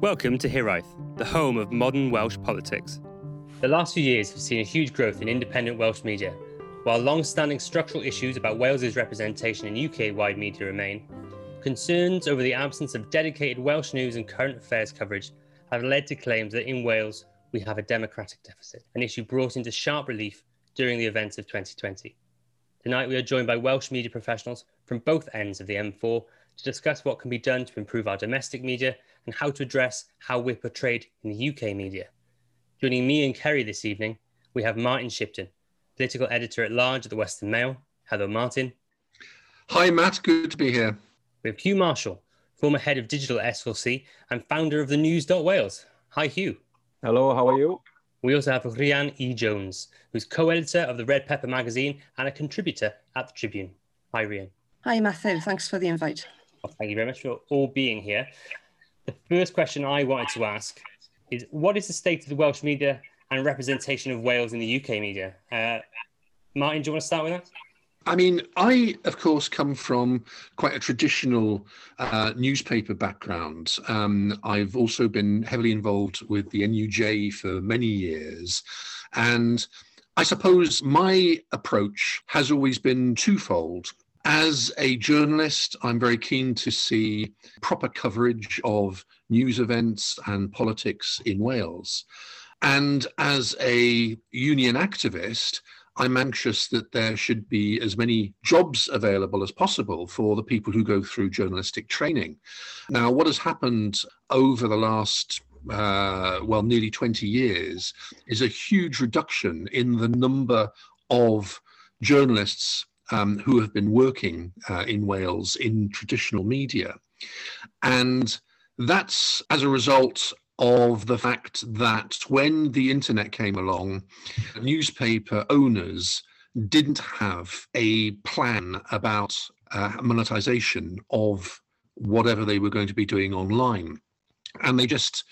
Welcome to Hiraeth, the home of modern Welsh politics. The last few years have seen a huge growth in independent Welsh media. While long standing structural issues about Wales's representation in UK wide media remain, concerns over the absence of dedicated Welsh news and current affairs coverage have led to claims that in Wales we have a democratic deficit, an issue brought into sharp relief during the events of 2020. Tonight we are joined by Welsh media professionals from both ends of the M4 to discuss what can be done to improve our domestic media and how to address how we're portrayed in the UK media. Joining me and Kerry this evening, we have Martin Shipton, political editor at large at the Western Mail. Hello, Martin. Hi, Matt. Good to be here. We have Huw Marshall, former head of digital at S4C and founder of the News.Wales. Hi, Huw. Hello, how are you? We also have Rhian E. Jones, who's co editor of the Red Pepper magazine and a contributor at the Tribune. Hi, Rhian. Hi, Matthew. Thanks for the invite. Well, thank you very much for all being here. The first question I wanted to ask is what is the state of the Welsh media and representation of Wales in the UK media? Uh, Martin, do you want to start with that? I mean, I, of course, come from quite a traditional uh, newspaper background. Um, I've also been heavily involved with the NUJ for many years. And I suppose my approach has always been twofold. As a journalist, I'm very keen to see proper coverage of news events and politics in Wales. And as a union activist, I'm anxious that there should be as many jobs available as possible for the people who go through journalistic training. Now, what has happened over the last uh, well, nearly 20 years, is a huge reduction in the number of journalists um, who have been working uh, in Wales in traditional media. And that's as a result of the fact that when the internet came along, newspaper owners didn't have a plan about uh, monetization of whatever they were going to be doing online. And they just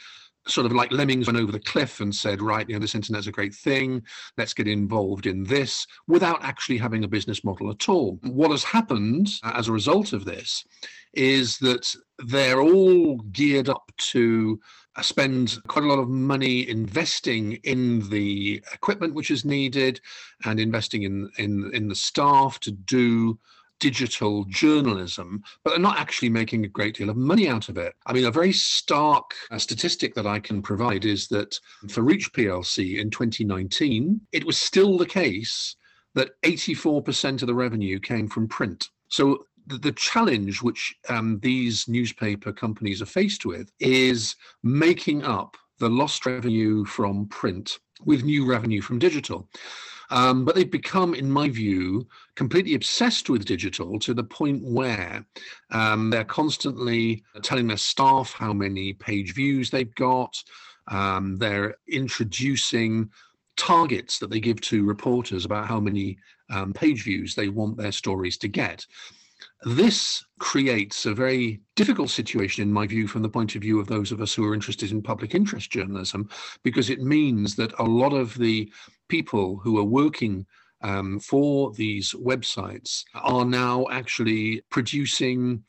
sort of like lemmings went over the cliff and said, right, you know, this internet's a great thing. Let's get involved in this without actually having a business model at all. What has happened as a result of this is that they're all geared up to uh, spend quite a lot of money investing in the equipment which is needed and investing in in in the staff to do digital journalism, but they're not actually making a great deal of money out of it. I mean, a very stark uh, statistic that I can provide is that for Reach PLC in 2019, it was still the case that 84% of the revenue came from print. So the, the challenge which um, these newspaper companies are faced with is making up the lost revenue from print with new revenue from digital. Um, but they've become, in my view, completely obsessed with digital to the point where um, they're constantly telling their staff how many page views they've got. Um, they're introducing targets that they give to reporters about how many um, page views they want their stories to get. This creates a very difficult situation, in my view, from the point of view of those of us who are interested in public interest journalism, because it means that a lot of the people who are working um, for these websites are now actually producing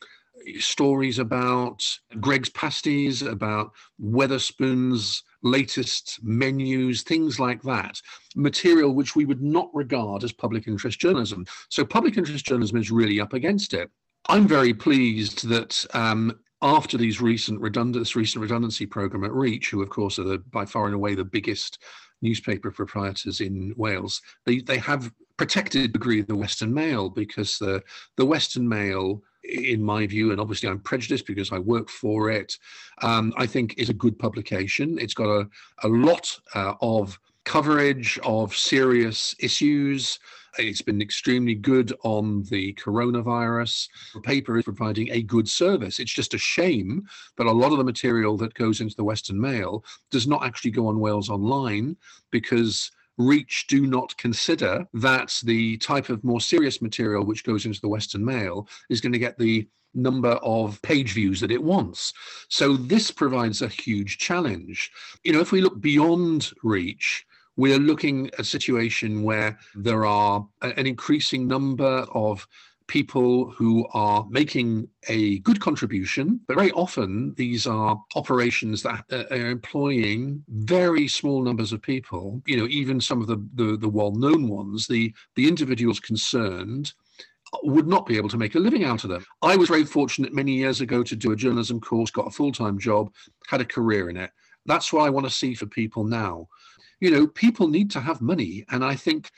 stories about Greggs pasties, about Wetherspoon's latest menus, things like that, material which we would not regard as public interest journalism. So public interest journalism is really up against it. I'm very pleased that um, after these recent redundant, recent redundancy program at Reach, who of course are the, by far and away the biggest newspaper proprietors in Wales, they, they have protected degree the Western Mail because the, the Western Mail in my view, and obviously I'm prejudiced because I work for it, um, I think is a good publication. It's got a, a lot uh, of coverage of serious issues. It's been extremely good on the coronavirus. The paper is providing a good service. It's just a shame that a lot of the material that goes into the Western Mail does not actually go on Wales Online because Reach do not consider that the type of more serious material which goes into the Western Mail is going to get the number of page views that it wants. So this provides a huge challenge. You know, if we look beyond Reach, we're looking at a situation where there are an increasing number of people who are making a good contribution, but very often these are operations that uh, are employing very small numbers of people. You know, even some of the the, the well-known ones, the the individuals concerned would not be able to make a living out of them. I was very fortunate many years ago to do a journalism course, got a full-time job, had a career in it. That's what I want to see for people now. You know, people need to have money, and I think,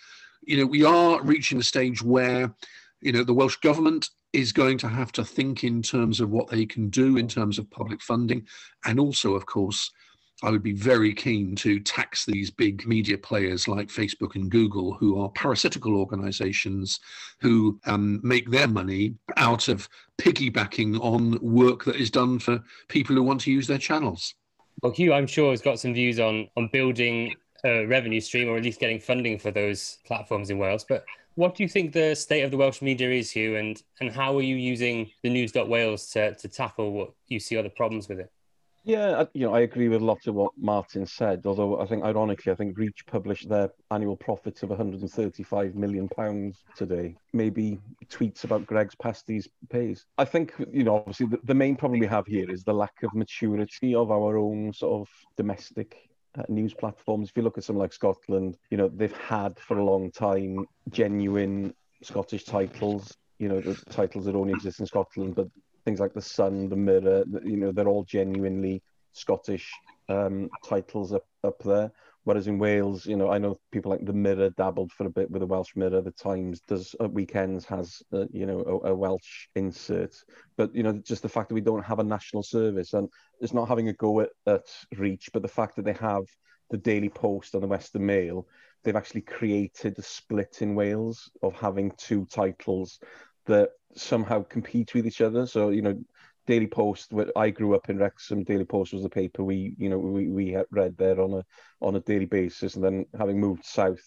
you know, we are reaching a stage where you know, the Welsh government is going to have to think in terms of what they can do in terms of public funding. And also, of course, I would be very keen to tax these big media players like Facebook and Google, who are parasitical organizations who um, make their money out of piggybacking on work that is done for people who want to use their channels. Well, Huw, I'm sure, has got some views on on building a revenue stream or at least getting funding for those platforms in Wales. But what do you think the state of the Welsh media is, Huw, and and how are you using the News.Wales to to tackle what you see are the problems with it? Yeah, you know, I agree with lots of what Martin said. Although I think, ironically, I think Reach published their annual profits of 135 million pounds today. Maybe tweets about Greggs pasties pays. I think, you know, obviously the, the main problem we have here is the lack of maturity of our own sort of domestic news platforms. If you look at something like Scotland, you know, they've had for a long time genuine Scottish titles, you know, the titles that only exist in Scotland, but things like The Sun, The Mirror, you know, they're all genuinely Scottish um, titles up, up there. Whereas in Wales, you know, I know people like the Mirror dabbled for a bit with the Welsh Mirror. The Times does at weekends has, uh, you know, a, a, Welsh insert. But you know, just the fact that we don't have a national service, and it's not having a go at, at Reach, but the fact that they have the Daily Post and the Western Mail, they've actually created a split in Wales of having two titles that somehow compete with each other. So you know, Daily Post. I grew up in Wrexham. Daily Post was the paper we, you know, we, we read there on a on a daily basis. And then having moved south,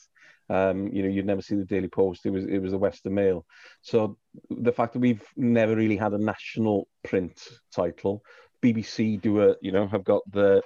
um, you know, you'd never see the Daily Post. It was it was the Western Mail. So the fact that we've never really had a national print title, BBC do a, you know, have got the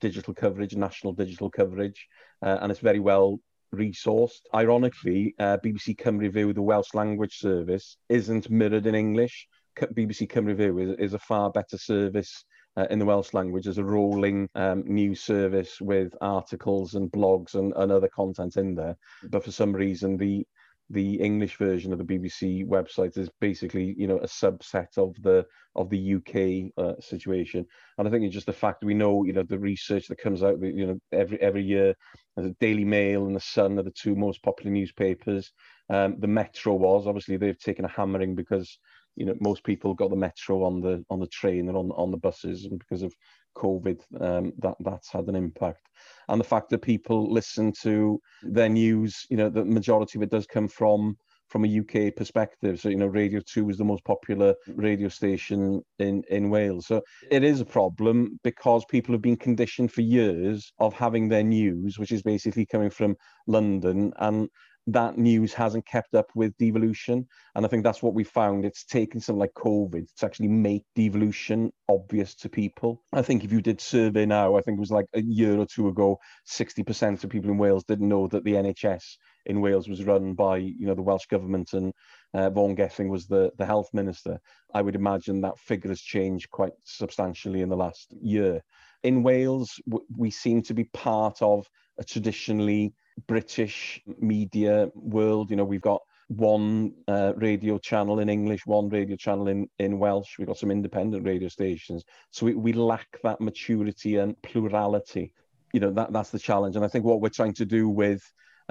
digital coverage, national digital coverage, uh, and it's very well resourced. Ironically, uh, BBC Cymru Fyw, the Welsh language service, isn't mirrored in English. BBC Cymru Fyw is, is a far better service uh, in the Welsh language as a rolling um, news service with articles and blogs and, and other content in there. But for some reason, the the English version of the BBC website is basically, you know, a subset of the of the UK uh, situation. And I think it's just the fact we know, you know, the research that comes out, you know, every every year, the Daily Mail and the Sun are the two most popular newspapers. Um, the Metro was obviously they've taken a hammering because you know most people got the metro on the on the train and on on the buses and because of covid um, that that's had an impact and the fact that people listen to their news you know the majority of it does come from from a UK perspective. So, you know, Radio 2 is the most popular radio station in, in Wales. So it is a problem because people have been conditioned for years of having their news, which is basically coming from London. And that news hasn't kept up with devolution. And I think that's what we found. It's taken something like COVID to actually make devolution obvious to people. I think if you did survey now, I think it was like a year or two ago, 60% of people in Wales didn't know that the NHS in Wales was run by, you know, the Welsh government and uh, Vaughan Gething was the, the health minister. I would imagine that figure has changed quite substantially in the last year. In Wales, we seem to be part of a traditionally British media world. You know, we've got one uh, radio channel in English, one radio channel in, in Welsh. We've got some independent radio stations. So we, we lack that maturity and plurality. You know, that, that's the challenge. And I think what we're trying to do with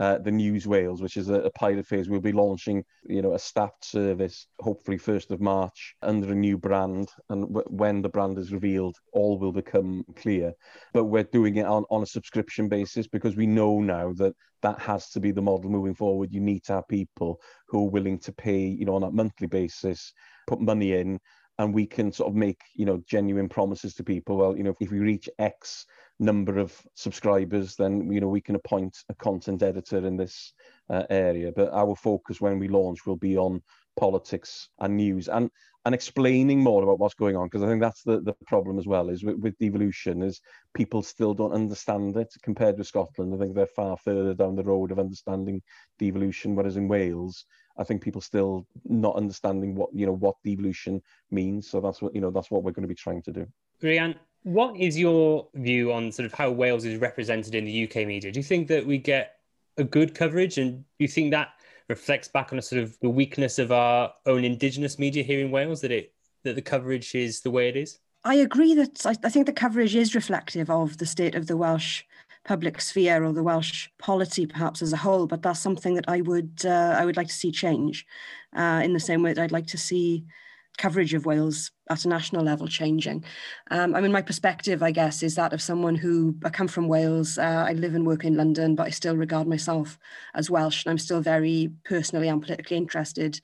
uh, the News Wales, which is a, a, pilot phase. We'll be launching, you know, a staffed service, hopefully first of March, under a new brand. And w- when the brand is revealed, all will become clear. But we're doing it on, on a subscription basis because we know now that that has to be the model moving forward. You need to have people who are willing to pay, you know, on a monthly basis, put money in, and we can sort of make, you know, genuine promises to people. Well, you know, if we reach X number of subscribers, then you know we can appoint a content editor in this uh, area. But our focus when we launch will be on politics and news and and explaining more about what's going on because I think that's the, the problem as well is with, with devolution is people still don't understand it compared with Scotland. I think they're far further down the road of understanding devolution, whereas in Wales I think people still not understanding what you know what devolution means. So that's what you know that's what we're going to be trying to do. Rhian, what is your view on sort of how Wales is represented in the UK media? Do you think that we get a good coverage, and do you think that reflects back on a sort of the weakness of our own Indigenous media here in Wales that it that the coverage is the way it is? I agree that I, I think the coverage is reflective of the state of the Welsh public sphere or the Welsh polity perhaps as a whole, but that's something that I would uh, I would like to see change uh, in the same way that I'd like to see coverage of Wales at a national level changing. Um, I mean, my perspective, I guess, is that of someone who I come from Wales. Uh, I live and work in London, but I still regard myself as Welsh, and I'm still very personally and politically interested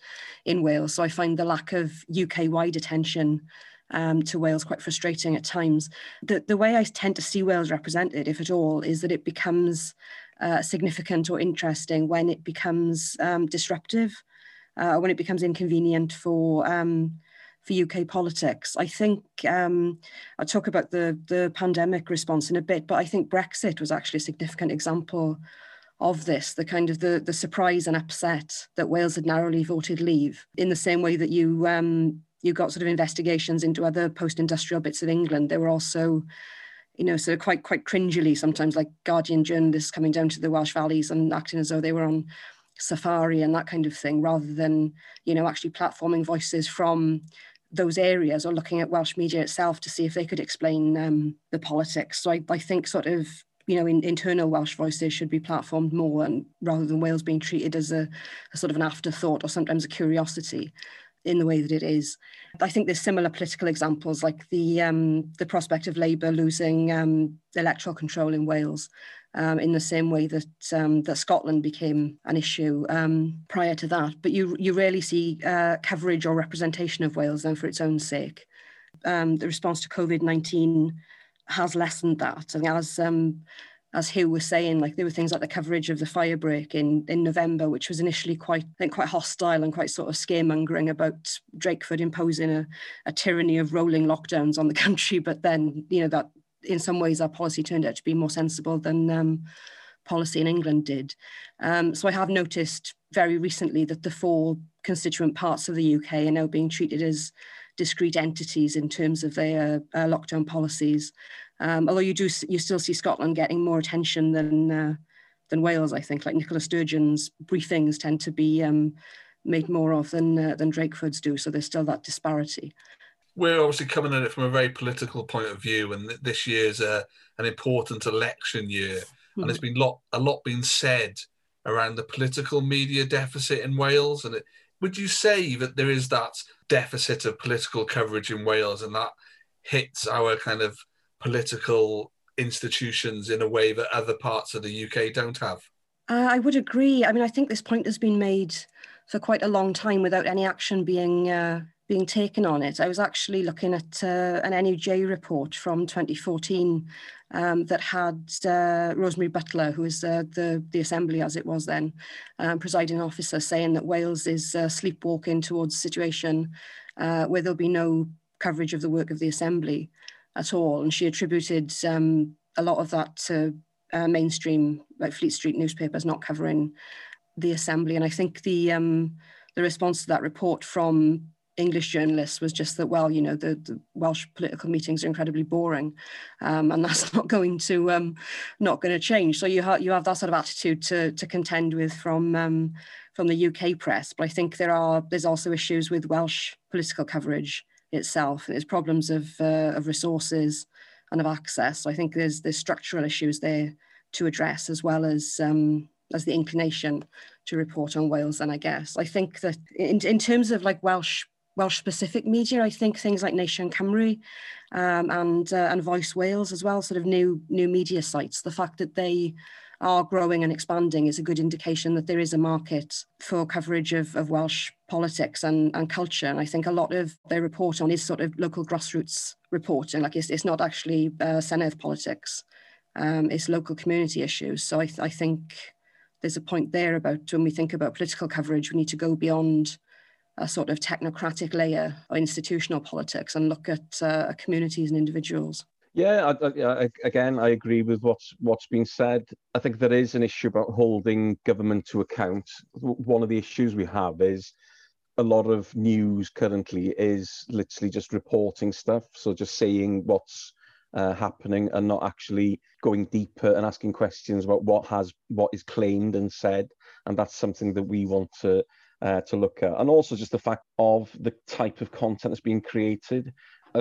in Wales. So I find the lack of UK-wide attention um, to Wales quite frustrating at times. The, the way I tend to see Wales represented, if at all, is that it becomes uh, significant or interesting when it becomes um, disruptive, uh, when it becomes inconvenient for um, for UK politics. I think um, I'll talk about the the pandemic response in a bit, but I think Brexit was actually a significant example of this, the kind of the the surprise and upset that Wales had narrowly voted leave, in the same way that you um, you got sort of investigations into other post-industrial bits of England. There were also, you know, sort of quite quite cringily sometimes like Guardian journalists coming down to the Welsh valleys and acting as though they were on safari and that kind of thing, rather than you know actually platforming voices from those areas or looking at Welsh media itself to see if they could explain um, the politics. So I, I think sort of you know, in, internal Welsh voices should be platformed more, and rather than Wales being treated as a, a, sort of an afterthought or sometimes a curiosity in the way that it is. I think there's similar political examples, like the um, the prospect of Labour losing um, electoral control in Wales, um, in the same way that um, that Scotland became an issue um, prior to that. But you you rarely see uh, coverage or representation of Wales then for its own sake. Um, the response to COVID nineteen has lessened that, and as as Huw was saying, like there were things like the coverage of the firebreak in in November, which was initially quite I think quite hostile and quite sort of scaremongering about Drakeford imposing a, a tyranny of rolling lockdowns on the country. But then, you know, that in some ways our policy turned out to be more sensible than um, policy in England did. Um, so I have noticed very recently that the four constituent parts of the UK are now being treated as discrete entities in terms of their uh, lockdown policies. Um, although you do, you still see Scotland getting more attention than uh, than Wales. I think, like Nicola Sturgeon's briefings tend to be um, made more of than uh, than Drakeford's do. So there's still that disparity. We're obviously coming at it from a very political point of view, and this year's a, an important election year, mm-hmm. and there's been lot a lot being said around the political media deficit in Wales. And it, would you say that there is that deficit of political coverage in Wales, and that hits our kind of political institutions in a way that other parts of the UK don't have? Uh, I would agree. I mean, I think this point has been made for quite a long time without any action being uh, being taken on it. I was actually looking at uh, an NUJ report from 2014 um, that had uh, Rosemary Butler, who was uh, the, the Assembly as it was then, um, presiding officer, saying that Wales is uh, sleepwalking towards a situation uh, where there'll be no coverage of the work of the Assembly at all. And she attributed um, a lot of that to uh, mainstream, like Fleet Street newspapers not covering the assembly. And I think the um, the response to that report from English journalists was just that, well, you know, the, the Welsh political meetings are incredibly boring, um, and that's not going to um, not going to change. So you have you have that sort of attitude to to contend with from um, from the UK press. But I think there are there's also issues with Welsh political coverage itself. There's problems of, uh, of resources and of access. So I think there's there's structural issues there to address as well as um, as the inclination to report on Wales. And I guess I think that in, in terms of like Welsh Welsh specific media, I think things like Nation Cymru um, and uh, and Voice Wales as well, sort of new new media sites. The fact that they are growing and expanding is a good indication that there is a market for coverage of, of Welsh politics and, and culture. And I think a lot of their report on is sort of local grassroots reporting, like it's, it's not actually uh, Senedd politics, um, it's local community issues. So I, th- I think there's a point there about when we think about political coverage, we need to go beyond a sort of technocratic layer or institutional politics and look at uh, communities and individuals. Yeah, I, I, again, I agree with what's what's been said. I think there is an issue about holding government to account. One of the issues we have is a lot of news currently is literally just reporting stuff, so just saying what's uh, happening and not actually going deeper and asking questions about what has what is claimed and said. And that's something that we want to uh, to look at, and also just the fact of the type of content that's being created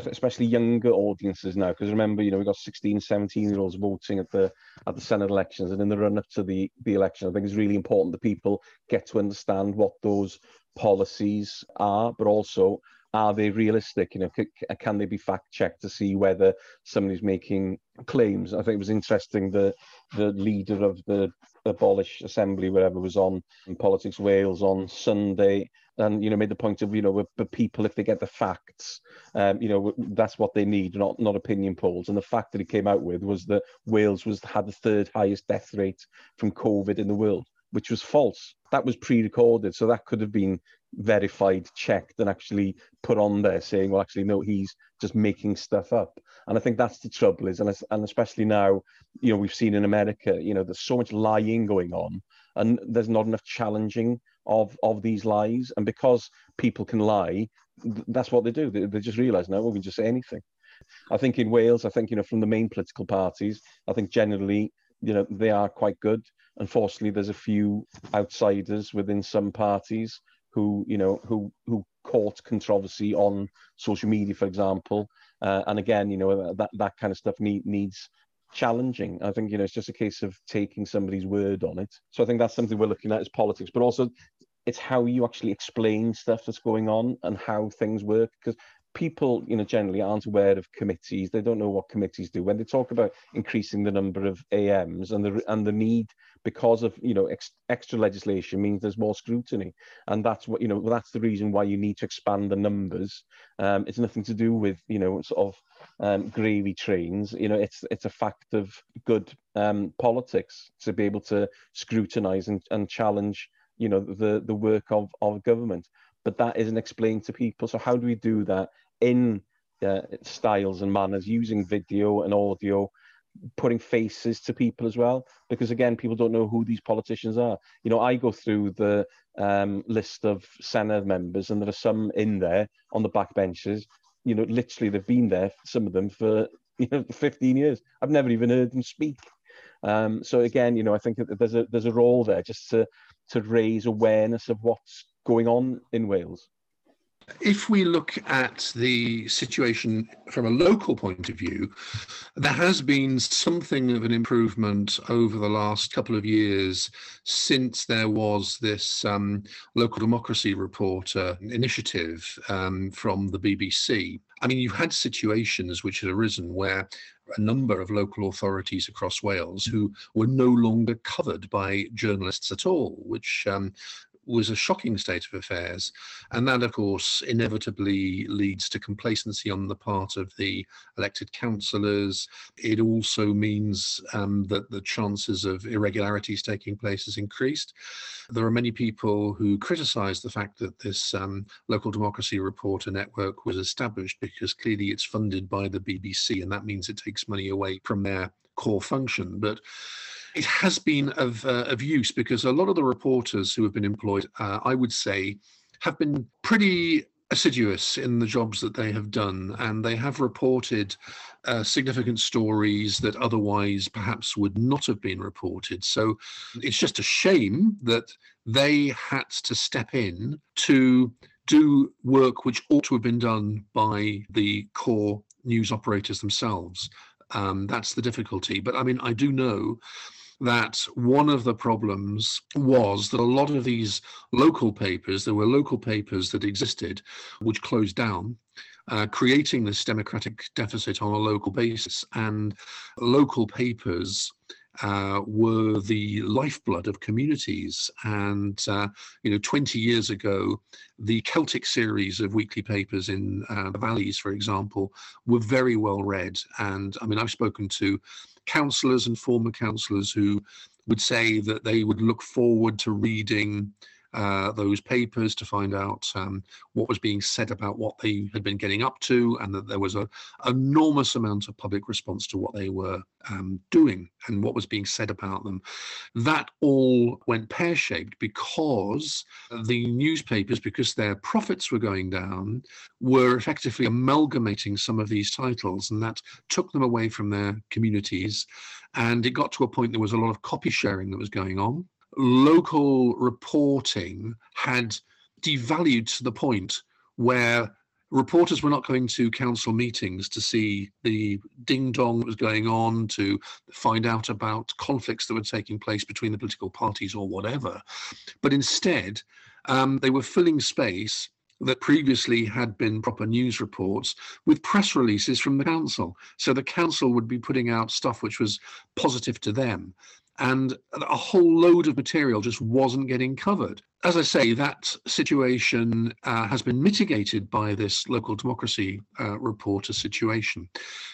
especially younger audiences now. Because remember you know we've got 16 17 year olds voting at the at the Senedd elections and in the run up to the the election i think it's really important that people get to understand what those policies are but also are they realistic? You know can they be fact checked to see whether somebody's making claims? I think it was interesting the the leader of the abolish assembly wherever was on in politics wales on sunday and you know made the point of you know the people if they get the facts um, you know that's what they need not not opinion polls. And the fact that he came out with was that wales was had the third highest death rate from covid in the world which was false. That was pre-recorded so that could have been verified checked and actually put on there saying well actually no he's just making stuff up. And i think that's the trouble is and, and especially now you know we've seen in america you know there's so much lying going on and there's not enough challenging of of these lies. And because people can lie that's what they do. They, they just realize no we can just say anything. I think in wales i think you know from the main political parties i think generally you know they are quite good. Unfortunately there's a few outsiders within some parties who you know who who caught controversy on social media for example uh, and again you know that that kind of stuff need, needs challenging. I think you know it's just a case of taking somebody's word on it. So I think that's something we're looking at as politics, but also it's how you actually explain stuff that's going on and how things work because people you know generally aren't aware of committees they don't know what committees do when they talk about increasing the number of ams and the and the need because of you know ex, extra legislation means there's more scrutiny. And that's what you know that's the reason why you need to expand the numbers. Um, it's nothing to do with you know sort of um, gravy trains. You know it's it's a fact of good um, politics to be able to scrutinize and, and challenge you know the the work of of government. But that isn't explained to people. So how do we do that in uh, styles and manners using video and audio putting faces to people as well because again people don't know who these politicians are. You know i go through the um, list of Senedd members and there are some in there on the back benches. You know literally they've been there some of them for you know 15 years. I've never even heard them speak. Um, so again you know i think there's a there's a role there just to to raise awareness of what's going on in wales if we look at the situation from a local point of view, there has been something of an improvement over the last couple of years since there was this um, local democracy reporter initiative um, from the BBC. I mean, you've had situations which had arisen where a number of local authorities across Wales who were no longer covered by journalists at all, which um, was a shocking state of affairs. And that, of course, inevitably leads to complacency on the part of the elected councillors. It also means um, that the chances of irregularities taking place has increased. There are many people who criticise the fact that this um, local democracy reporter network was established because clearly it's funded by the BBC, and that means it takes money away from their core function. But it has been of, uh, of use because a lot of the reporters who have been employed, uh, I would say, have been pretty assiduous in the jobs that they have done, and they have reported uh, significant stories that otherwise perhaps would not have been reported. So it's just a shame that they had to step in to do work which ought to have been done by the core news operators themselves. Um, that's the difficulty. But I mean, I do know that one of the problems was that a lot of these local papers, there were local papers that existed which closed down. Uh, creating this democratic deficit on a local basis. And local papers uh, were the lifeblood of communities. And, uh, you know, 20 years ago, the Celtic series of weekly papers in uh, the valleys, for example, were very well read. And I mean, I've spoken to councillors and former councillors who would say that they would look forward to reading uh, those papers to find out um, what was being said about what they had been getting up to, and that there was an enormous amount of public response to what they were um, doing and what was being said about them. That all went pear shaped because the newspapers, because their profits were going down, were effectively amalgamating some of these titles, and that took them away from their communities. And it got to a point there was a lot of copy sharing that was going on. Local reporting had devalued to the point where reporters were not going to council meetings to see the ding dong that was going on, to find out about conflicts that were taking place between the political parties or whatever. But instead, um, they were filling space that previously had been proper news reports with press releases from the council. So the council would be putting out stuff which was positive to them. And a whole load of material just wasn't getting covered. As I say, that situation uh, has been mitigated by this local democracy uh, reporter situation.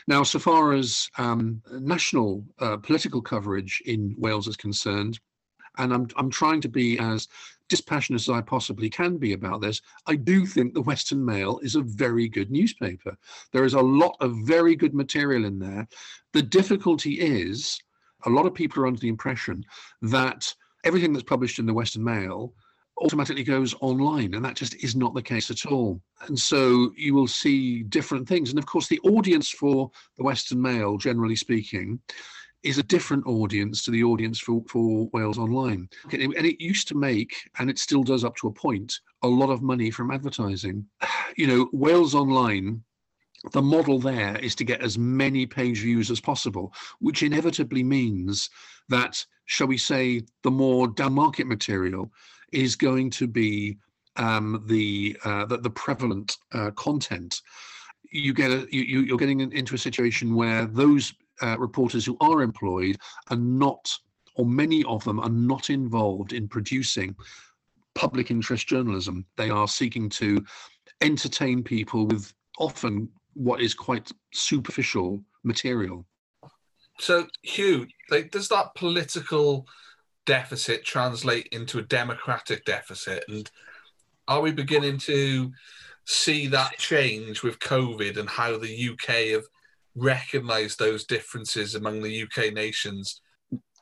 Now, so far as um, national uh, political coverage in Wales is concerned, and I'm, I'm trying to be as dispassionate as I possibly can be about this, I do think the Western Mail is a very good newspaper. There is a lot of very good material in there. The difficulty is a lot of people are under the impression that everything that's published in the Western Mail automatically goes online, and that just is not the case at all. And so you will see different things. And of course, the audience for the Western Mail, generally speaking, is a different audience to the audience for, for Wales Online. And it used to make, and it still does up to a point, a lot of money from advertising. You know, Wales Online, the model there is to get as many page views as possible, which inevitably means that, shall we say, the more down market material is going to be um, the, uh, the, the prevalent uh, content you get a, you, you're getting into a situation where those uh, reporters who are employed are not, or many of them are not involved in producing public interest journalism. They are seeking to entertain people with often what is quite superficial material. So, Huw, like, does that political deficit translate into a democratic deficit? And are we beginning to see that change with COVID and how the UK have recognised those differences among the UK nations.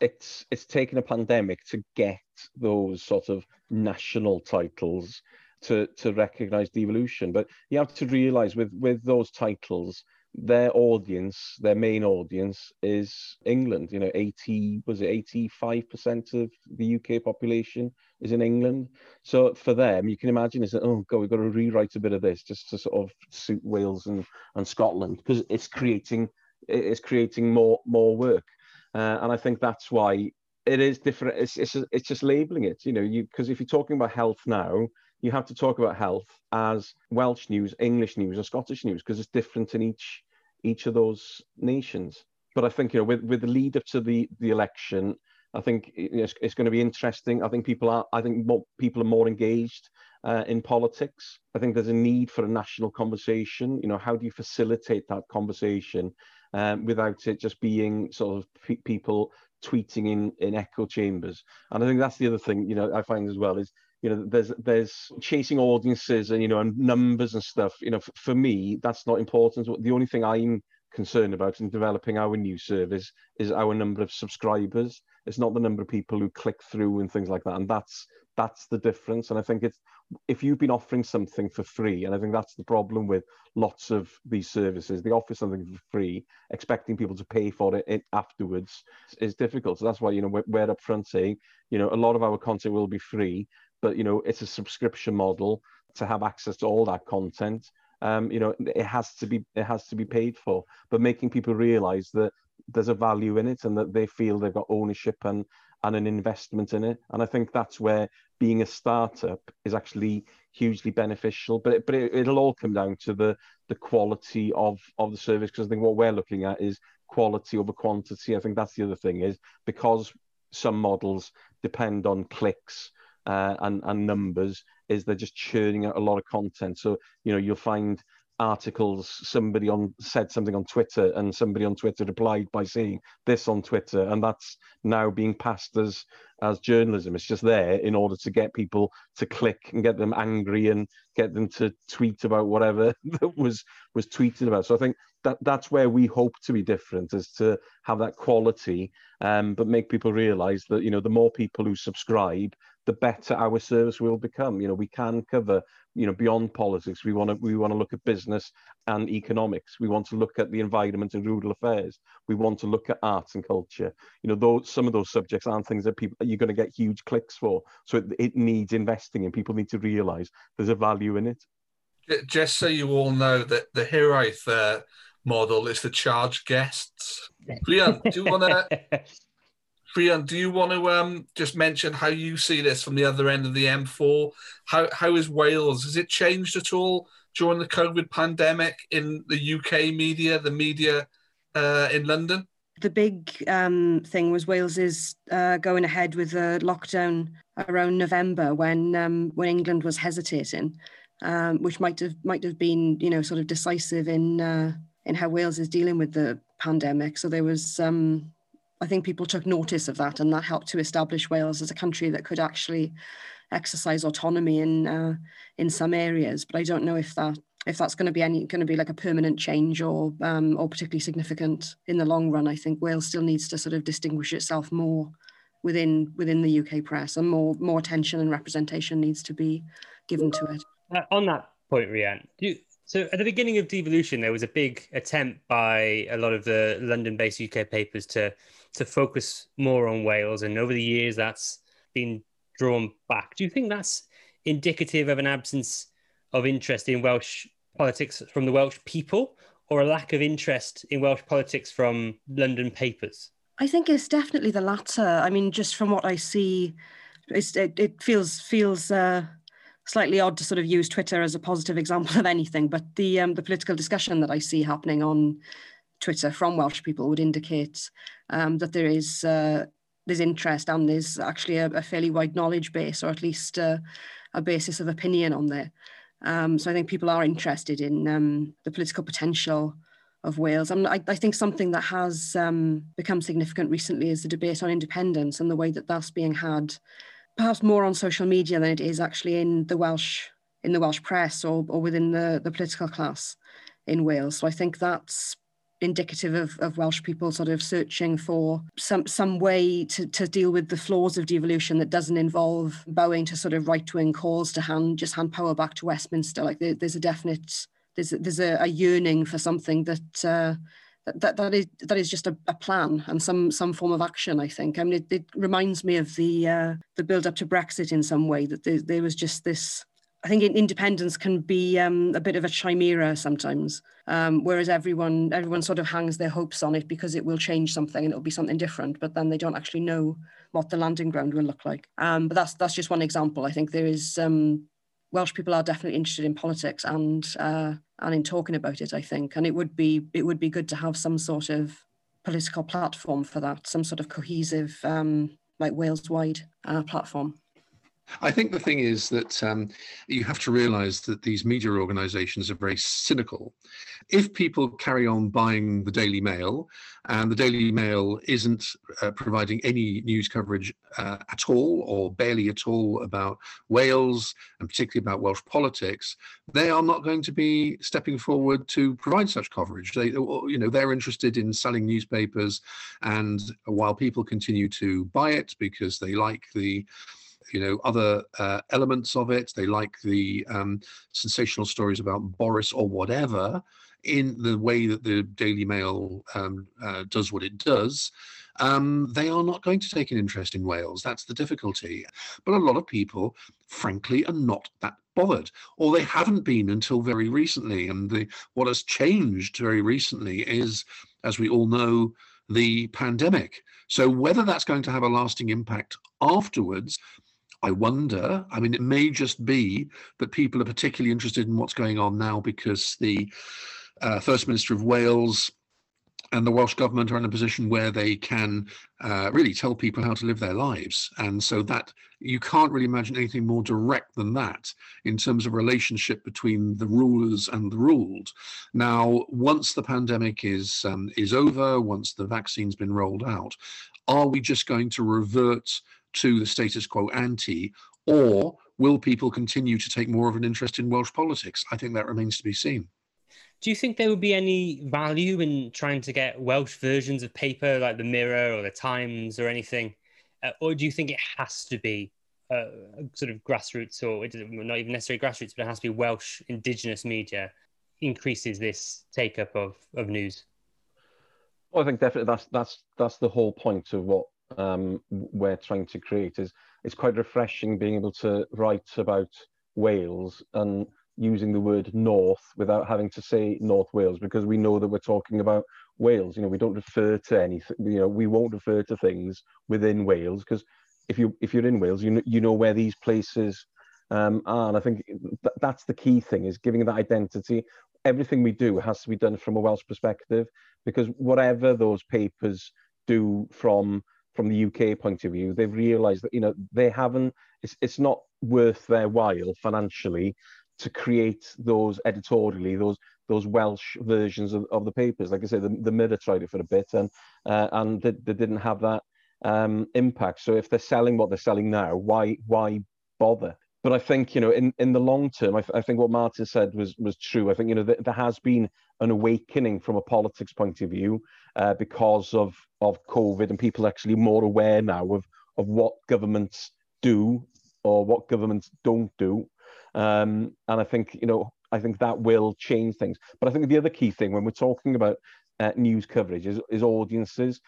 It's it's taken a pandemic to get those sort of national titles to to recognize the evolution. But you have to realize with with those titles, their audience, their main audience is England. You know, 80 was it 85% of the UK population is in England. So for them, you can imagine that oh god, we've got to rewrite a bit of this just to sort of suit Wales and, and Scotland because it's creating it's creating more more work. Uh, and I think that's why it is different. It's it's, it's just labeling it, you know, you because if you're talking about health now, you have to talk about health as Welsh news, English news, and Scottish news because it's different in each each of those nations. But I think you know, with with the lead up to the the election, I think it's, it's going to be interesting. I think people are. I think more, people are more engaged uh, in politics. I think there's a need for a national conversation. You know, how do you facilitate that conversation um, without it just being sort of pe- people tweeting in in echo chambers? And I think that's the other thing. You know, I find as well is you know there's there's chasing audiences and you know and numbers and stuff you know f- for me that's not important. The only thing i'm concerned about in developing our new service is our number of subscribers. It's not the number of people who click through and things like that. And that's that's the difference. And i think it's if you've been offering something for free and i think that's the problem with lots of these services they offer something for free expecting people to pay for it afterwards is difficult. So that's why you know we're, we're upfront saying you know a lot of our content will be free but you know it's a subscription model to have access to all that content. Um, you know it has to be it has to be paid for. But making people realize that there's a value in it and that they feel they've got ownership and and an investment in it. And i think that's where being a startup is actually hugely beneficial. But it, but it, it'll all come down to the the quality of of the service. Because i think what we're looking at is quality over quantity. I think that's the other thing is because some models depend on clicks uh, and, and numbers is they're just churning out a lot of content. So, you know, you'll find articles somebody on said something on twitter and somebody on twitter replied by saying this on twitter and that's now being passed as as journalism it's just there in order to get people to click and get them angry and get them to tweet about whatever that was was tweeted about so i think that that's where we hope to be different is to have that quality um, but make people realize that you know the more people who subscribe the better our service will become. You know we can cover you know beyond politics. We want to we want to look at business and economics. We want to look at the environment and rural affairs. We want to look at arts and culture. You know those some of those subjects aren't things that people you're going to get huge clicks for. So it, it needs investing in people need to realize there's a value in it. Just so you all know that the Hiraeth uh, model is to charge guests. Rhian, do you want to? Rhian, do you want to um, just mention how you see this from the other end of the M4? How how is Wales? Has it changed at all during the COVID pandemic in the UK media, the media uh, in London? The big um, thing was Wales is uh, going ahead with a lockdown around November when um, when England was hesitating, um, which might have might have been you know sort of decisive in uh, in how Wales is dealing with the pandemic. So there was, um, I think people took notice of that, and that helped to establish Wales as a country that could actually exercise autonomy in uh, in some areas. But I don't know if that if that's going to be any going to be like a permanent change or um, or particularly significant in the long run. I think Wales still needs to sort of distinguish itself more within within the UK press, and more more attention and representation needs to be given to it. Uh, on that point, Rhian, do you, so at the beginning of devolution, there was a big attempt by a lot of the London-based UK papers to to focus more on Wales, and over the years, that's been drawn back. Do you think that's indicative of an absence of interest in Welsh politics from the Welsh people, or a lack of interest in Welsh politics from London papers? I think it's definitely the latter. I mean, just from what I see, it, it feels feels. Uh slightly odd to sort of use Twitter as a positive example of anything, but the um, the political discussion that I see happening on Twitter from Welsh people would indicate um, that there is uh, there's interest and there's actually a, a, fairly wide knowledge base, or at least uh, a basis of opinion on there. Um, so I think people are interested in um, the political potential of Wales. And I, I think something that has um, become significant recently is the debate on independence and the way that that's being had perhaps more on social media than it is actually in the Welsh in the Welsh press or, or within the, the political class in Wales. So I think that's indicative of, of Welsh people sort of searching for some some way to, to deal with the flaws of devolution that doesn't involve bowing to sort of right wing calls to hand just hand power back to Westminster. Like there, there's a definite there's there's a, a yearning for something that uh, that that is that is just a, a, plan and some some form of action. I think. I mean, it, it reminds me of the uh, the build up to Brexit in some way. That there, there was just this. I think independence can be um, a bit of a chimera sometimes, um, whereas everyone everyone sort of hangs their hopes on it because it will change something and it'll be something different, but then they don't actually know what the landing ground will look like. Um, but that's that's just one example. I think there is um, Welsh people are definitely interested in politics and uh, and in talking about it. I think, and it would be it would be good to have some sort of political platform for that, some sort of cohesive, um, like Wales wide uh, platform. I think the thing is that um, you have to realize that these media organizations are very cynical. If people carry on buying the Daily Mail and the Daily Mail isn't uh, providing any news coverage uh, at all or barely at all about Wales and particularly about Welsh politics, they are not going to be stepping forward to provide such coverage. They, you know, they're interested in selling newspapers, and while people continue to buy it because they like the you know other uh, elements of it. They like the um, sensational stories about Boris or whatever in the way that the Daily Mail um, uh, does what it does. Um, they are not going to take an interest in Wales. That's the difficulty. But a lot of people, frankly, are not that bothered, or they haven't been until very recently. And the, what has changed very recently is, as we all know, the pandemic. So whether that's going to have a lasting impact afterwards, I wonder. I mean, it may just be that people are particularly interested in what's going on now because the uh, First Minister of Wales and the Welsh government are in a position where they can uh, really tell people how to live their lives. And so that you can't really imagine anything more direct than that in terms of relationship between the rulers and the ruled. Now, once the pandemic is um, is over, once the vaccine's been rolled out, are we just going to revert to the status quo ante, or will people continue to take more of an interest in Welsh politics? I think that remains to be seen. Do you think there would be any value in trying to get Welsh versions of paper like the Mirror or the Times or anything? Uh, or do you think it has to be uh, sort of grassroots or not even necessarily grassroots, but it has to be Welsh indigenous media increases this take up of, of news? Well, I think definitely that's that's that's the whole point of what um, we're trying to create is it's quite refreshing being able to write about Wales and using the word north without having to say North Wales because we know that we're talking about Wales. You know, we don't refer to anything. You know, we won't refer to things within Wales because if you if you're in Wales, you know, you know where these places um, are. And I think th- that's the key thing is giving that identity. Everything we do has to be done from a Welsh perspective because whatever those papers do from from the UK point of view, they've realised that you know they haven't. It's it's not worth their while financially to create those editorially those those Welsh versions of, of the papers. Like I said, the, the Mirror tried it for a bit and uh, and they, they, didn't have that um, impact. So if they're selling what they're selling now, why why bother? But I think you know, in, in the long term, I, th- I think what Martin said was was true. I think you know th- there has been an awakening from a politics point of view uh, because of of COVID, and people are actually more aware now of of what governments do or what governments don't do um, and I think, you know, I think that will change things. But I think the other key thing when we're talking about uh, news coverage is, is audiences.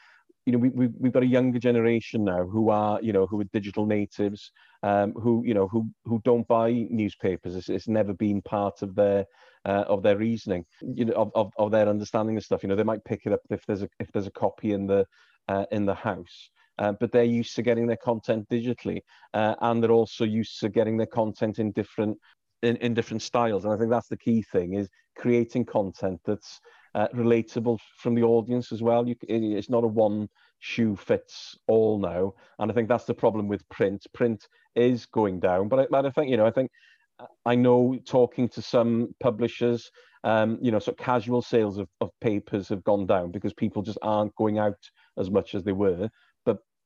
You know, we, we, we've got a younger generation now who are, you know, who are digital natives, um, who, you know, who, who don't buy newspapers. It's, it's never been part of their, uh, of their reasoning, you know, of, of, of their understanding of stuff. You know, they might pick it up if there's a, if there's a copy in the, uh, in the house. Uh, but they're used to getting their content digitally, uh, and they're also used to getting their content in different in, in different styles. And I think that's the key thing is creating content that's uh, relatable from the audience as well. You, it's not a one shoe fits all now, and I think that's the problem with print. Print is going down, but I, but I think you know I think I know talking to some publishers, um, you know, so casual sales of, of papers have gone down because people just aren't going out as much as they were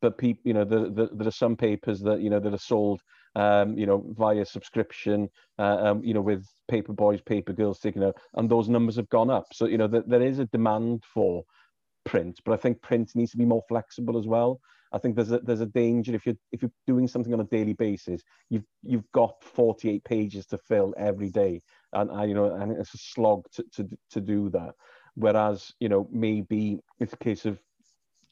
but people, you know, the, the, there are some papers that you know that are sold, um, you know, via subscription, uh, um, you know, with paper boys, paper girls taking out, and those numbers have gone up. So you know, there is a demand for print, but I think print needs to be more flexible as well. I think there's a there's a danger if you're if you're doing something on a daily basis, you've you've got 48 pages to fill every day, and I, you know, and it's a slog to to to do that. Whereas you know maybe it's a case of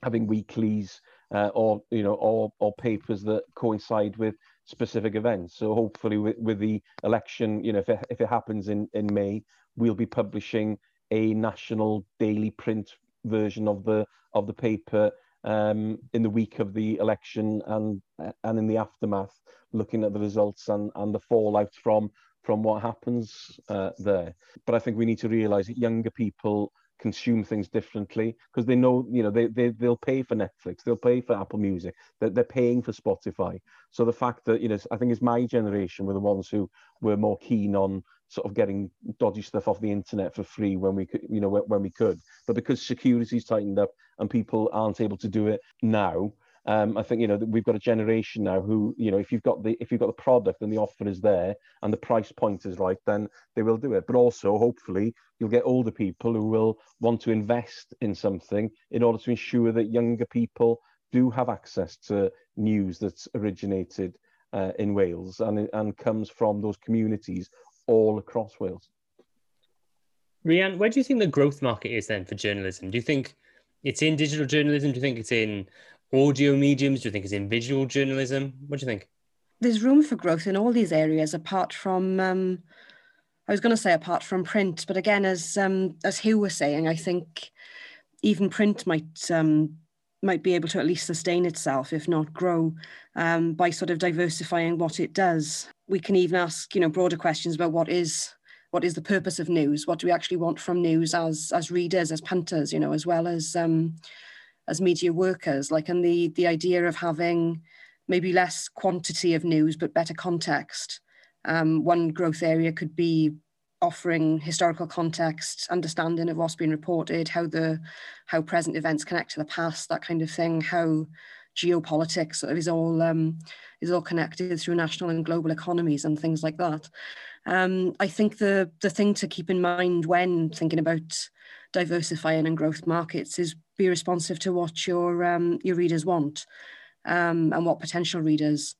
having weeklies uh, or you know or or papers that coincide with specific events. So hopefully with, with the election, you know, if it, if it happens in in May, we'll be publishing a national daily print version of the of the paper um, in the week of the election and and in the aftermath, looking at the results and and the fallout from from what happens uh, there. But I think we need to realise that younger people consume things differently because they know you know they, they they'll pay for netflix they'll pay for apple music they're, they're paying for spotify. So the fact that you know i think it's my generation were the ones who were more keen on sort of getting dodgy stuff off the internet for free when we could you know when, when we could. But because security's tightened up and people aren't able to do it now um, I think you know we've got a generation now who you know if you've got the if you've got the product and the offer is there and the price point is right, then they will do it. But also, hopefully, you'll get older people who will want to invest in something in order to ensure that younger people do have access to news that's originated uh, in Wales and and comes from those communities all across Wales. Rhian, where do you think the growth market is then for journalism? Do you think it's in digital journalism? Do you think it's in audio mediums? Do you think it's in visual journalism? What do you think? There's room for growth in all these areas, apart from. Um, I was going to say apart from print, but again, as um, as Huw was saying, I think even print might um, might be able to at least sustain itself, if not grow, um, by sort of diversifying what it does. We can even ask, you know, broader questions about what is what is the purpose of news? What do we actually want from news as as readers, as punters, you know, as well as um, as media workers? Like, and the the idea of having maybe less quantity of news but better context. Um, one growth area could be offering historical context, understanding of what's been reported, how the how present events connect to the past, that kind of thing, how geopolitics sort of is all um, is all connected through national and global economies and things like that. Um, I think the the thing to keep in mind when thinking about diversifying and growth markets is be responsive to what your um, your readers want um, and what potential readers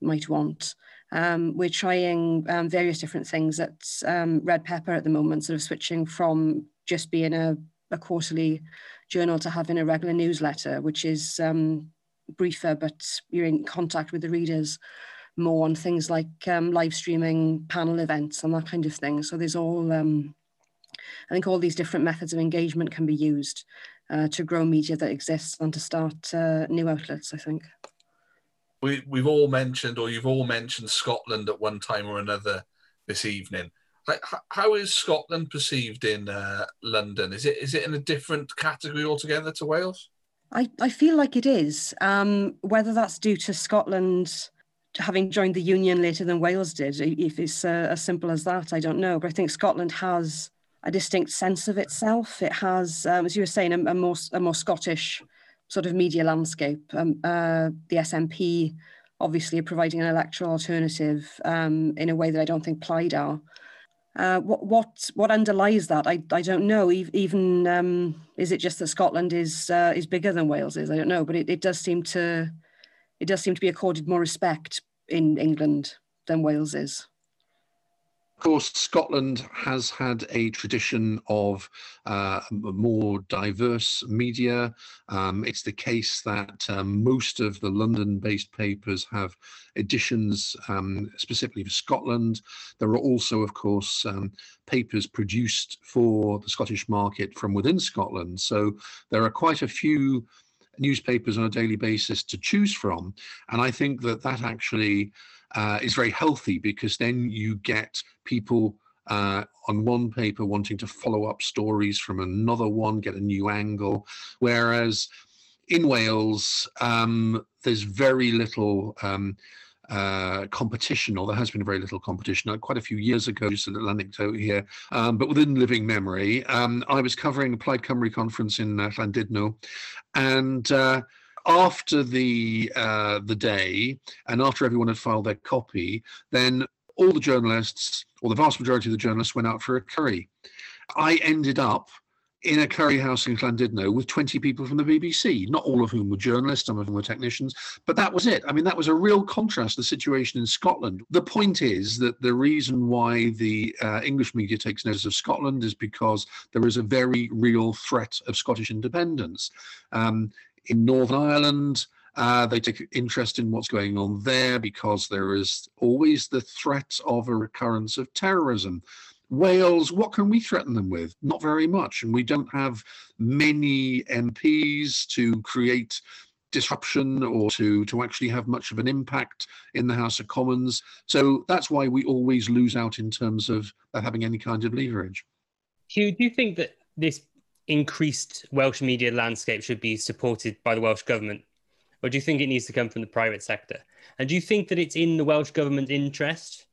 might want. Um, we're trying um, various different things at um, Red Pepper at the moment, sort of switching from just being a, a quarterly journal to having a regular newsletter, which is um, briefer, but you're in contact with the readers more on things like live streaming, panel events, and that kind of thing. So there's all, I think, all these different methods of engagement can be used uh, to grow media that exists and to start uh, new outlets. I think. We we've all mentioned, or you've all mentioned Scotland at one time or another this evening. Like, how is Scotland perceived in uh, London? Is it is it in a different category altogether to Wales? I, I feel like it is. Um, whether that's due to Scotland having joined the union later than Wales did, if it's uh, as simple as that, I don't know. But I think Scotland has a distinct sense of itself. It has, um, as you were saying, a, a, more a more Scottish sort of media landscape. Um, uh, the SNP obviously are providing an electoral alternative um, in a way that I don't think Plaid are. Uh, what what what underlies that? I, I don't know. Even um, is it just that Scotland is uh, is bigger than Wales is? I don't know, but it, it does seem to it does seem to be accorded more respect in England than Wales is. Of course, Scotland has had a tradition of uh, more diverse media. Um, it's the case that um, most of the London based papers have editions um, specifically for Scotland. There are also, of course, um, papers produced for the Scottish market from within Scotland. So there are quite a few newspapers on a daily basis to choose from. And I think that that actually uh, is very healthy because then you get people uh, on one paper wanting to follow up stories from another one, get a new angle. Whereas in Wales, um, there's very little um, uh, competition, or there has been very little competition. Uh, quite a few years ago, just a little anecdote here, um, but within living memory, um, I was covering a Plaid Cymru conference in uh, Llandudno, and uh, after the uh, the day and after everyone had filed their copy, then all the journalists, or the vast majority of the journalists, went out for a curry. I ended up in a curry house in Llandudno with 20 people from the BBC, not all of whom were journalists, some of them were technicians, but that was it. I mean, that was a real contrast to the situation in Scotland. The point is that the reason why the uh, English media takes notice of Scotland is because there is a very real threat of Scottish independence. Um, in Northern Ireland, uh, they take interest in what's going on there because there is always the threat of a recurrence of terrorism. Wales, what can we threaten them with? Not very much. And we don't have many MPs to create disruption or to, to actually have much of an impact in the House of Commons. So that's why we always lose out in terms of having any kind of leverage. Huw, do you think that this increased Welsh media landscape should be supported by the Welsh government? Or do you think it needs to come from the private sector? And do you think that it's in the Welsh government interest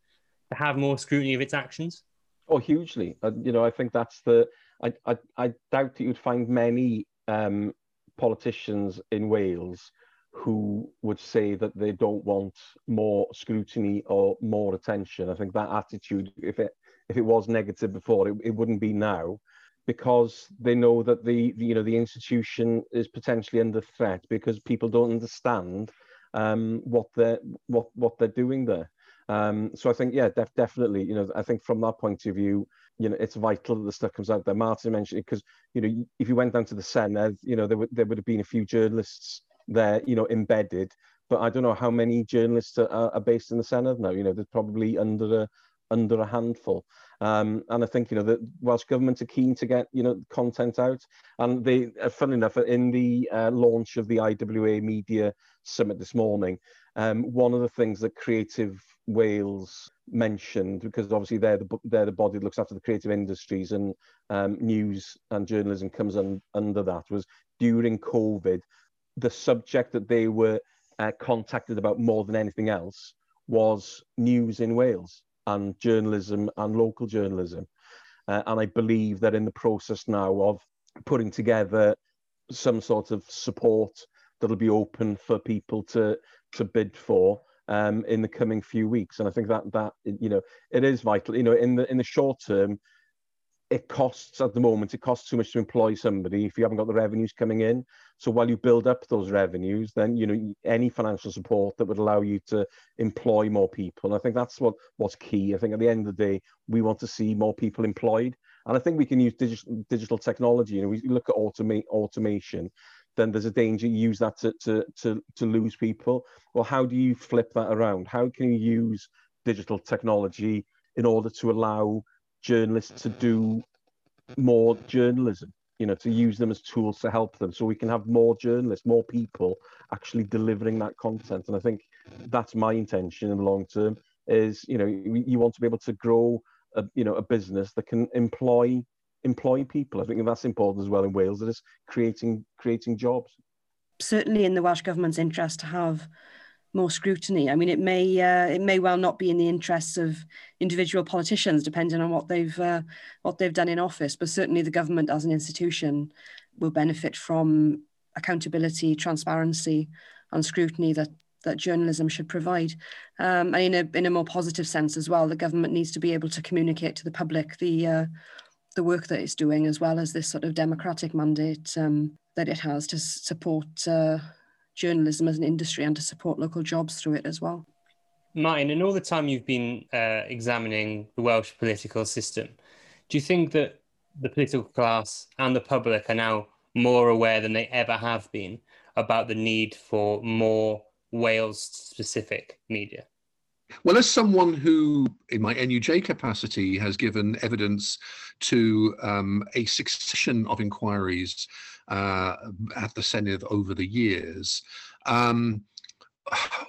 to have more scrutiny of its actions? Oh, hugely. Uh, you know, I think that's the. I, I, I doubt that you'd find many um, politicians in Wales who would say that they don't want more scrutiny or more attention. I think that attitude, if it if it was negative before, it, it wouldn't be now because they know that the, the, you know the institution is potentially under threat because people don't understand um, what they're what what they're doing there. Um, so I think yeah, def- definitely. You know, I think from that point of view, you know, it's vital that the stuff comes out there. Martin mentioned it because you know if you went down to the Senedd, you know there would there would have been a few journalists there, you know, embedded. But I don't know how many journalists are, are based in the Senedd now. You know, there's probably under a under a handful. Um, and I think you know the Welsh government are keen to get you know content out, and they, uh, funnily enough, in the uh, launch of the IWA Media Summit this morning, um, one of the things that Creative Wales mentioned because obviously they're the they're the body that looks after the creative industries and um, news and journalism comes un, under that was during COVID the subject that they were uh, contacted about more than anything else was news in Wales and journalism and local journalism uh, and I believe that in the process now of putting together some sort of support that'll be open for people to to bid for um, in the coming few weeks. And I think that that you know it is vital. You know, in the in the short term, it costs at the moment. It costs too much to employ somebody if you haven't got the revenues coming in. So while you build up those revenues, then you know any financial support that would allow you to employ more people. And I think that's what what's key. I think at the end of the day, we want to see more people employed. And I think we can use digital digital technology. You know, we look at automate automation then there's a danger you use that to, to, to, to lose people. Well, how do you flip that around? How can you use digital technology in order to allow journalists to do more journalism? You know, to use them as tools to help them, so we can have more journalists, more people actually delivering that content. And I think that's my intention in the long term. Is you know, you want to be able to grow a you know a business that can employ employ people. I think that's important as well in Wales. That is creating creating jobs. Certainly, in the Welsh government's interest to have more scrutiny. I mean, it may uh, it may well not be in the interests of individual politicians, depending on what they've uh, what they've done in office. But certainly, the government as an institution will benefit from accountability, transparency, and scrutiny that that journalism should provide. Um, and in a in a more positive sense as well, the government needs to be able to communicate to the public the uh, the work that it's doing, as well as this sort of democratic mandate um, that it has to support uh, journalism as an industry and to support local jobs through it as well. Martin, in all the time you've been uh, examining the Welsh political system, do you think that the political class and the public are now more aware than they ever have been about the need for more Wales specific media? Well, as someone who, in my NUJ capacity, has given evidence to um, a succession of inquiries uh, at the Senedd over the years, um,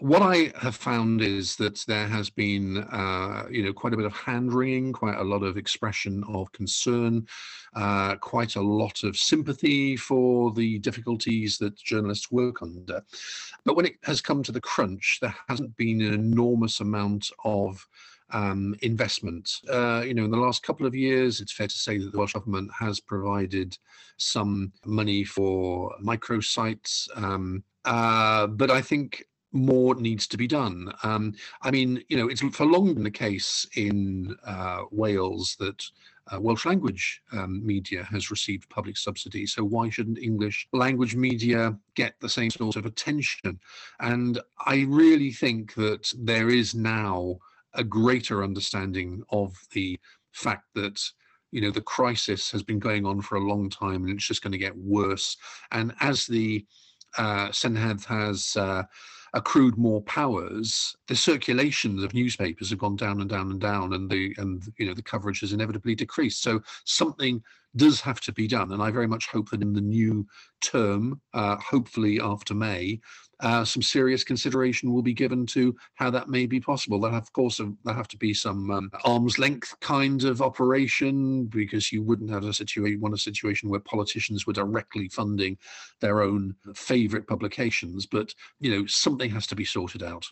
what I have found is that there has been, uh, you know, quite a bit of hand wringing, quite a lot of expression of concern, uh, quite a lot of sympathy for the difficulties that journalists work under. But when it has come to the crunch, there hasn't been an enormous amount of um, investment. Uh, you know, in the last couple of years, it's fair to say that the Welsh government has provided some money for microsites. Um, uh, but I think more needs to be done. Um, I mean, you know, it's for long been the case in uh, Wales that uh, Welsh language um, media has received public subsidy. So why shouldn't English language media get the same sort of attention? And I really think that there is now a greater understanding of the fact that you know the crisis has been going on for a long time and it's just going to get worse. And as the uh, Senedd has uh, accrued more powers, the circulation of newspapers have gone down and down and down, and the and you know the coverage has inevitably decreased. So something does have to be done, and I very much hope that in the new term, uh, hopefully after May, uh, some serious consideration will be given to how that may be possible. That of course there have to be some um, arm's length kind of operation because you wouldn't have a situation want a situation where politicians were directly funding their own favourite publications. But you know something has to be sorted out.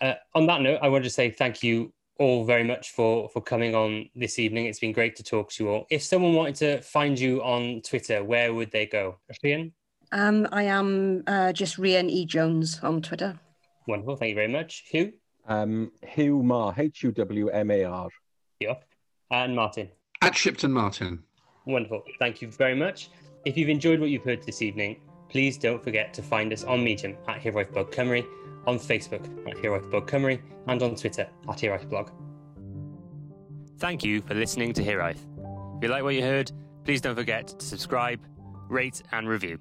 Uh, on that note, I want to say thank you all very much for for coming on this evening. It's been great to talk to you all. If someone wanted to find you on Twitter, where would they go? Rhian? Um, I am uh, just Rhian E. Jones on Twitter. Wonderful. Thank you very much. Huw? Um, Huw Mar, H U W M A R. Yeah. And Martin? At Shipton Martin. Wonderful. Thank you very much. If you've enjoyed what you've heard this evening, please don't forget to find us on Medium at Hiraeth Blog Cymru, on Facebook at Hiraeth Blog Cymru, and on Twitter at Hiraeth Blog. Thank you for listening to Hiraeth. If you like what you heard, please don't forget to subscribe, rate, and review.